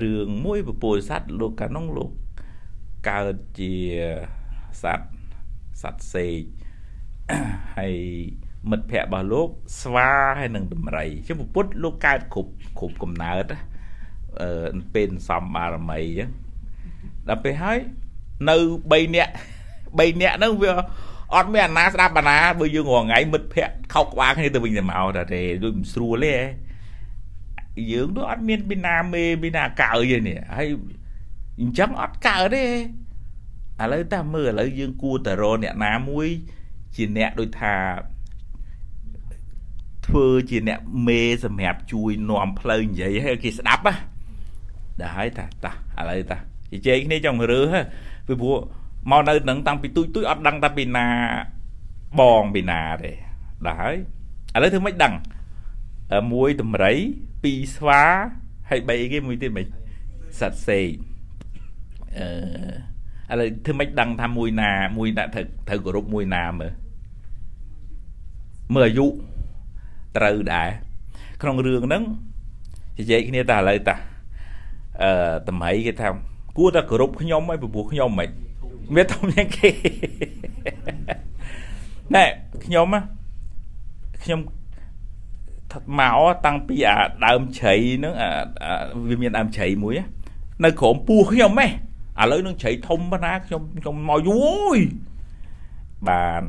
រឿងមួយពពុទ្ធសត្វលោកកានោះលោកកើតជាសត្វសត្វសេកហើយមិត្តភ័ក្តិរបស់លោក ស្វាហើយនឹងដំរីជាពុទ្ធលោកកើតគ្រប់គ្រប់កំណើតអឺពេលសំបារមីអញ្ចឹងដល់ពេលហើយនៅ3នាក់3នាក់ហ្នឹងវាអត់មានអាណាស្ដាប់អាណាបើយើងរងថ្ងៃមិត្តភ័ក្តិខោកក្បាលគ្នាទៅវិញទៅមកតែទេដូចមិនស្រួលទេ យើងទៅអត់មានពីណាមេពីណាកើយទេនេះហើយអញ្ចឹងអត់កើទេឥឡូវតាមើលឥឡូវយើងគួរតែរកអ្នកណាមួយជាអ្នកដូចថាធ្វើជាអ្នកមេសម្រាប់ជួយនាំផ្លូវនិយាយឲ្យគេស្ដាប់ណាដល់ហើយតាតាឥឡូវតាជជែកគ្នាចង់រើសពីព្រោះមកនៅនឹងតាំងពីទូចទូចអត់ដឹងថាពីណាបងពីណាទេដល់ហើយឥឡូវធ្វើម៉េចដឹង មួយតម្រៃពីរស្វាហើយបីគេមួយទៀតមិនសត្វសេកអឺឥឡូវធ្វើម៉េចដឹងថាមួយណា មួយណាត្រូវត្រូវគោរពមួយណាមើលមើលអាយុត្រូវដែរក្នុងរឿងហ្នឹងជជែកគ្នាតែឥឡូវតាអឺតម្រៃគេថាគួរតែគោរពខ្ញុំហើយព្រោះខ្ញុំមិនវាធំជាងគេណែខ្ញុំខ្ញុំ មកតាំងពីអាដើមជ្រៃហ្នឹងវាមានដើមជ្រៃមួយនៅក្រោមពោះខ្ញុំហ៎ឥឡូវនឹងជ្រៃធំប៉ុណ្ណាខ្ញុំខ្ញុំមកយូរអើយបាន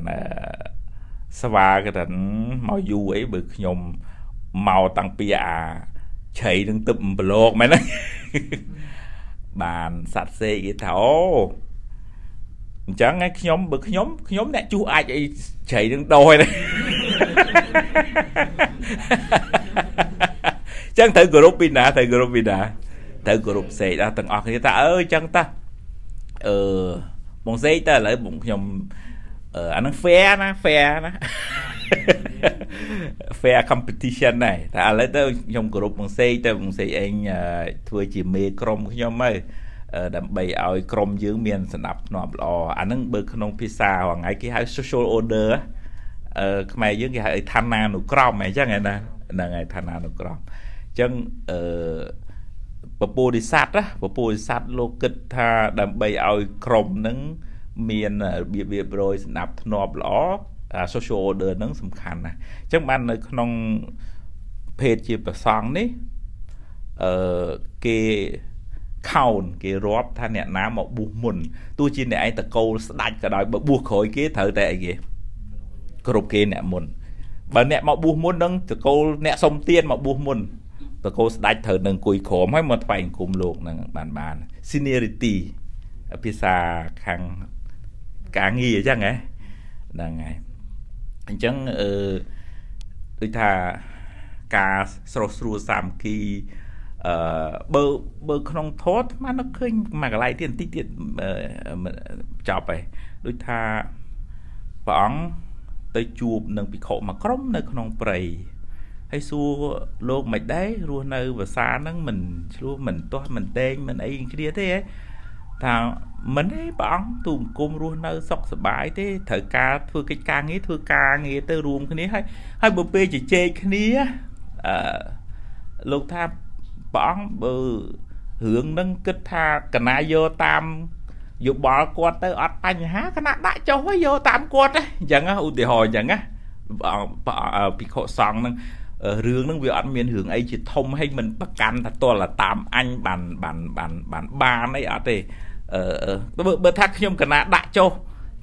ស្វាគេថាមកយូរអីបើខ្ញុំមកតាំងពីអាជ្រៃនឹងទឹកប្លោកមែនទេបានសัตว์សេកគេថាអូអញ្ចឹងឯងខ្ញុំបើខ្ញុំខ្ញុំអ្នកជួសអាចអីជ្រៃនឹងដោហើយអញ្ចឹងត្រូវគោរពពីណាត្រូវគោរពពីណាត្រូវគោរពសេកដល់ទាំងអស់គ្នាថាអើអញ្ចឹងតាអឺបងសេកតើឥឡូវបងខ្ញុំអានឹង fair ណា fair ណា fair competition ដែរតែឥឡូវទៅខ្ញុំគោរពបងសេកទៅបងសេកឯងធ្វើជាមេក្រុមខ្ញុំទៅដើម្បីឲ្យក្រុមយើងមានសណ្ដាប់ធ្នាប់ល្អអានឹងបើក្នុងភាសាហងៃគេហៅ social order អឺ ខ្មែរយើងគេហៅឋានានុក្រមអញ្ចឹងណាហ្នឹងហើយឋានានុក្រមអញ្ចឹងអឺពពោធិសត្វណាពពោធិសត្វលោកគិតថាដើម្បីឲ្យក្រុមនឹងមានរបៀបរៀបរយសណ្ដាប់ធ្នាប់ល្អ social order ហ្នឹងសំខាន់ណាស់អញ្ចឹងបាននៅក្នុងភេទជាប្រសង់នេះអឺគេខោនគេរាប់ថាអ្នកណាមកប៊ូសមុនទោះជាអ្នកឯងតកូលស្ដាច់ក៏ដោយបើប៊ូសក្រោយគេត្រូវតែអីគេ គ្រប់គេអ្នកមុនបើអ្នកមកប៊ូសមុននឹងតកូលអ្នកសុំទៀនមកប៊ូសមុនតកូលស្ដាច់ត្រូវនឹងអង្គុយក្រោមហើយមកថ្វាយអង្គមលោកនឹងបានបាន seniority ភាសាខាងការងារអញ្ចឹងហ៎ហ្នឹងហើយអញ្ចឹងអឺដូចថាការស្រស់ស្រួលសាមគ្គីអឺបើបើក្នុងធម៌អានឹកឃើញមួយកន្លែងទៀតបន្តិចទៀតចប់ហើយដូចថាព្រះអង្គ ទៅជួបនឹងភិក្ខុមួយក្រុមនៅក្នុងព្រៃហើយសួរលោកមិនដែររស់នៅភាសាហ្នឹងមិនឆ្លោះមិនទាស់មិនតែងមិនអីគ្នាទេហ៎ថាមិនទេព្រះអង្គទូអង្គមរស់នៅសុខសប្បាយទេត្រូវការធ្វើកិច្ចការងារធ្វើការងារទៅរួមគ្នាហើយហើយបើពេលជជែកគ្នាអឺលោកថាព្រះអង្គបើរឿងនឹងគិតថាកណាយកតាម យោបល់គាត់ទៅអត់បញ្ហាគណៈដាក់ចុះហើយយកតាមគាត់អញ្ចឹងឧទាហរណ៍អញ្ចឹងណាភិក្ខុសង្ឃនឹងរឿងហ្នឹងវាអត់មានរឿងអីជាធំហើយមិនប្រកាន់ថាតលតាមអញបានបានបានបានបានអីអត់ទេអឺបើថាខ្ញុំកណាដាក់ចុះ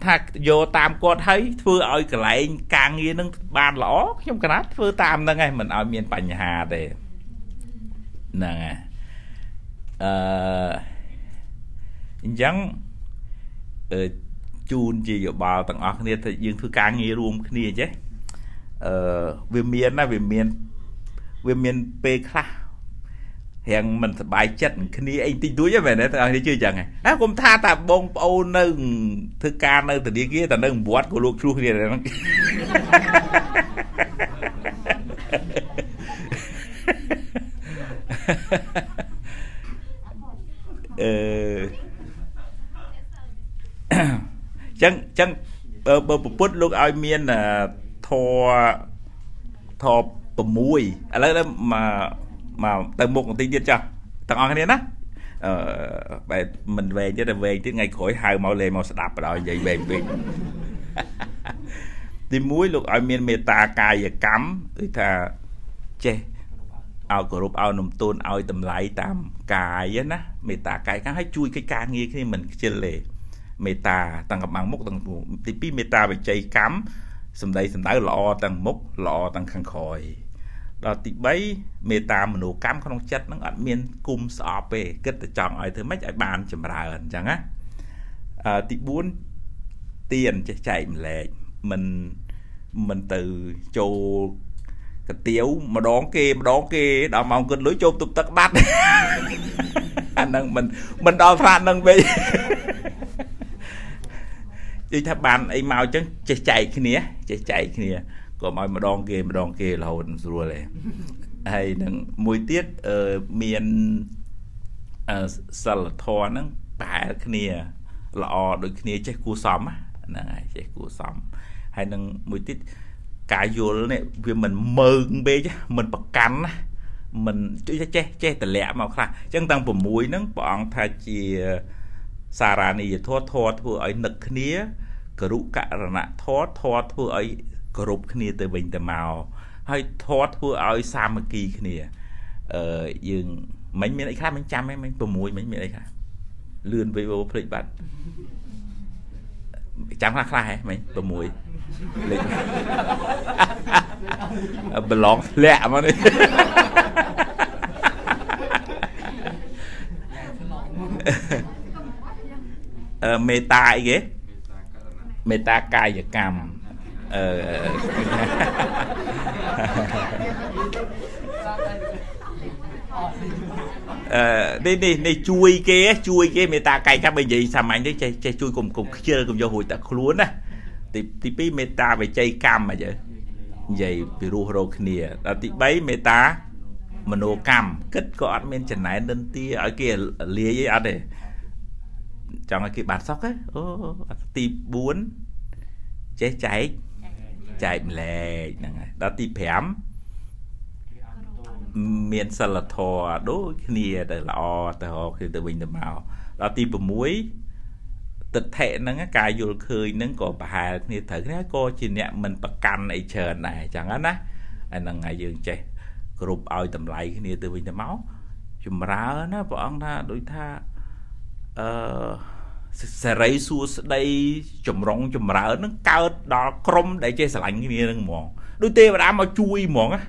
ថាយកតាមគាត់ហើយធ្វើឲ្យកន្លែងការងារនឹងបានល្អខ្ញុំកណាធ្វើតាមហ្នឹងឯងមិនឲ្យមានបញ្ហាទេហ្នឹងហើយអឺ អញ្ចឹងអឺជូនជាយោបល់ទាំងអស់គ្នាថាយើងធ្វើការងាររួមគ្នាចេះអឺវាមានណាវាមានវាមានពេលខ្លះរៀងមិនសบายចិត្តគ្នាអីតិចតួចហ្នឹងមែនទេទាំងអស់គ្នាជឿចឹងហ៎អើគុំថាតាបងប្អូននៅធ្វើការនៅធនាគារតែនៅវត្តក៏លោកឆ្លោះគ្នាហ្នឹងអឺ ចឹងចឹងបើពុទ្ធលោកឲ្យមានធរធរ6ឥឡូវមកមកទៅមុខបន្តិចទៀតចាស់ធទាំងអស់គ្នាណាអឺបែបមិនវែងទេតែវែងទៀតថ្ងៃក្រោយហៅមកលេងមកស្ដាប់បដ ாய் និយាយវែងពេកទី1លោកឲ្យមានមេត្តាកាយកម្មគឺថាចេះឲ្យគោរពឲ្យនំទូនឲ្យតម្លៃតាមកាយណាមេត្តាកាយកម្មឲ្យជួយកិច្ចការងារគ្នាមិនខ្ជិលទេ មេត្តាទាំងកំបាំងមុខទាំងទី2មេត្តាវិជ័យកម្មសម្ដីសម្ដៅល្អទាំងមុខល្អទាំងខាងក្រោយដល់ទី3មេត្តាមនោកម្មក្នុងចិត្តហ្នឹងអត់មានគុំស្អប់ទេគិតតែចង់ឲ្យធ្វើម៉េចឲ្យបានចម្រើនអញ្ចឹងណាអឺទី4ទៀនចេះចែកម្លែកមិនមិនទៅចូលកាទៀវម្ដងគេម្ដងគេដល់ម៉ោងគិតលុយចូលទប់ទឹកបាត់អាហ្នឹងមិនមិនដល់ថ្នាក់ហ្នឹងវិញ និយាយថាបានអីមកអញ្ចឹងចេះចែកគ្នាចេះចែកគ្នាកុំឲ្យម្ដងគេម្ដងគេរហូតស្រួលទេហើយនឹងមួយទៀតអឺមានអឺសិលធម៌ហ្នឹងប្រហែលគ្នាល្អដូចគ្នាចេះគួសមហ្នឹងហើយចេះគួសមហើយនឹងមួយទៀតការយល់នេះវាមិនមើងពេកមិនប្រកាន់ណាមិនចេះចេះចេះតម្លាក់មកខ្លះអញ្ចឹងតាំង6ហ្នឹងព្រះអង្គថាជា សារានីយធម៌ធម៌ធ្វើឲ្យនឹកគ្នាករុករណធម៌ធម៌ធ្វើឲ្យគោរពគ្នាទៅវិញទៅមកហើយធម៌ធ្វើឲ្យសាមគ្គីគ្នាអឺយើងមិនមានអីខ្លះមិនចាំទេមិន6មិនមានអីខ្លះលឿនវីវភ្លេចបាត់ចាំខ្លះខ្លះហ៎មិន6លេខប្រឡងធ្លាក់មកនេះអឺ មេតាអីគេមេតាកាយកម្មអឺអឺនេះនេះនេះជួយគេជួយគេមេតាកាយកម្មបើនិយាយសាមញ្ញទេចេះចេះជួយកុំកុំខ្ជិលកុំយករួចតែខ្លួនណាទីទី2មេតាវិជ័យកម្មអញ្ចឹងនិយាយពីរស់រកគ្នាដល់ទី3មេតាមនោកម្មគិតក៏អត់មានចំណែននិន្ទាឲ្យគេលាយអីអត់ទេ ចង់ឲ្យគេបានសក់អូទី4ចេះចែកចែកម្លែកហ្នឹងហើយដល់ទី5មានសិលធម៌ដូចគ្នាទៅល្អទៅហោគ្នាទៅវិញទៅមកដល់ទី6ទិដ្ឋិហ្នឹងការយល់ឃើញហ្នឹងក៏ប្រហែលគ្នាត្រូវគ្នាក៏ជាអ្នកមិនប្រកាន់អីច្រើនដែរអញ្ចឹងណាអាហ្នឹងហើយយើងចេះគ្រប់ឲ្យតម្លៃគ្នាទៅវិញទៅមកចម្រើនណាព្រះអង្គថាដូចថាអឺ សេរីសួស្ដីចម្រុងចម្រើននឹងកើតដល់ក្រុមដែលចេះស្រឡាញ់គ្នានឹងហ្មងដូចទេវតាមកជួយហ្មងណា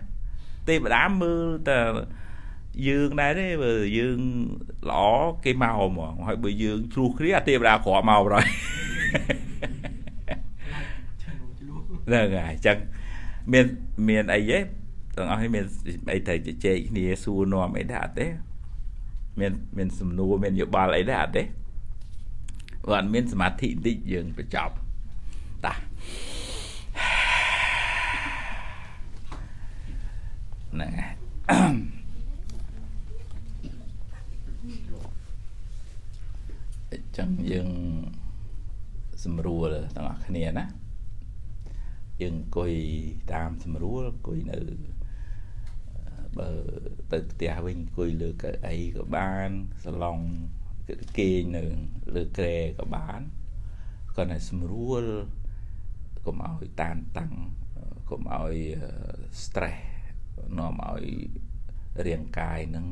ទេវតាមើលតែយើងដែរទេបើយើងល្អគេមកហ្មងហើយបើយើងជ្រុះគ្នាអាទេវតាក្រក់មកប្រហើយហ្នឹងហើយអញ្ចឹងមានមានអីទេទាំងអស់នេះមានអីត្រូវជជែកគ្នាសួរនាំអីដែរអត់ទេមានមានសំណួរមានយោបល់អីដែរអត់ទេបើ អត់មានសមាធិបន្តិចយើងបញ្ចប់តាណែអញ្ចឹងយើងស្រួលទាំងអស់គ្នាណាយើងអង្គុយតាមស្រួលអង្គុយនៅបើទៅផ្ទះវិញអង្គុយលើកៅអីក៏បានសាឡុង គេងនៅលើក្រែក៏បានគាត់តែស្រួលកុំឲ្យតានតាំងកុំឲ្យ stress នាំឲ្យរាងកាយនឹង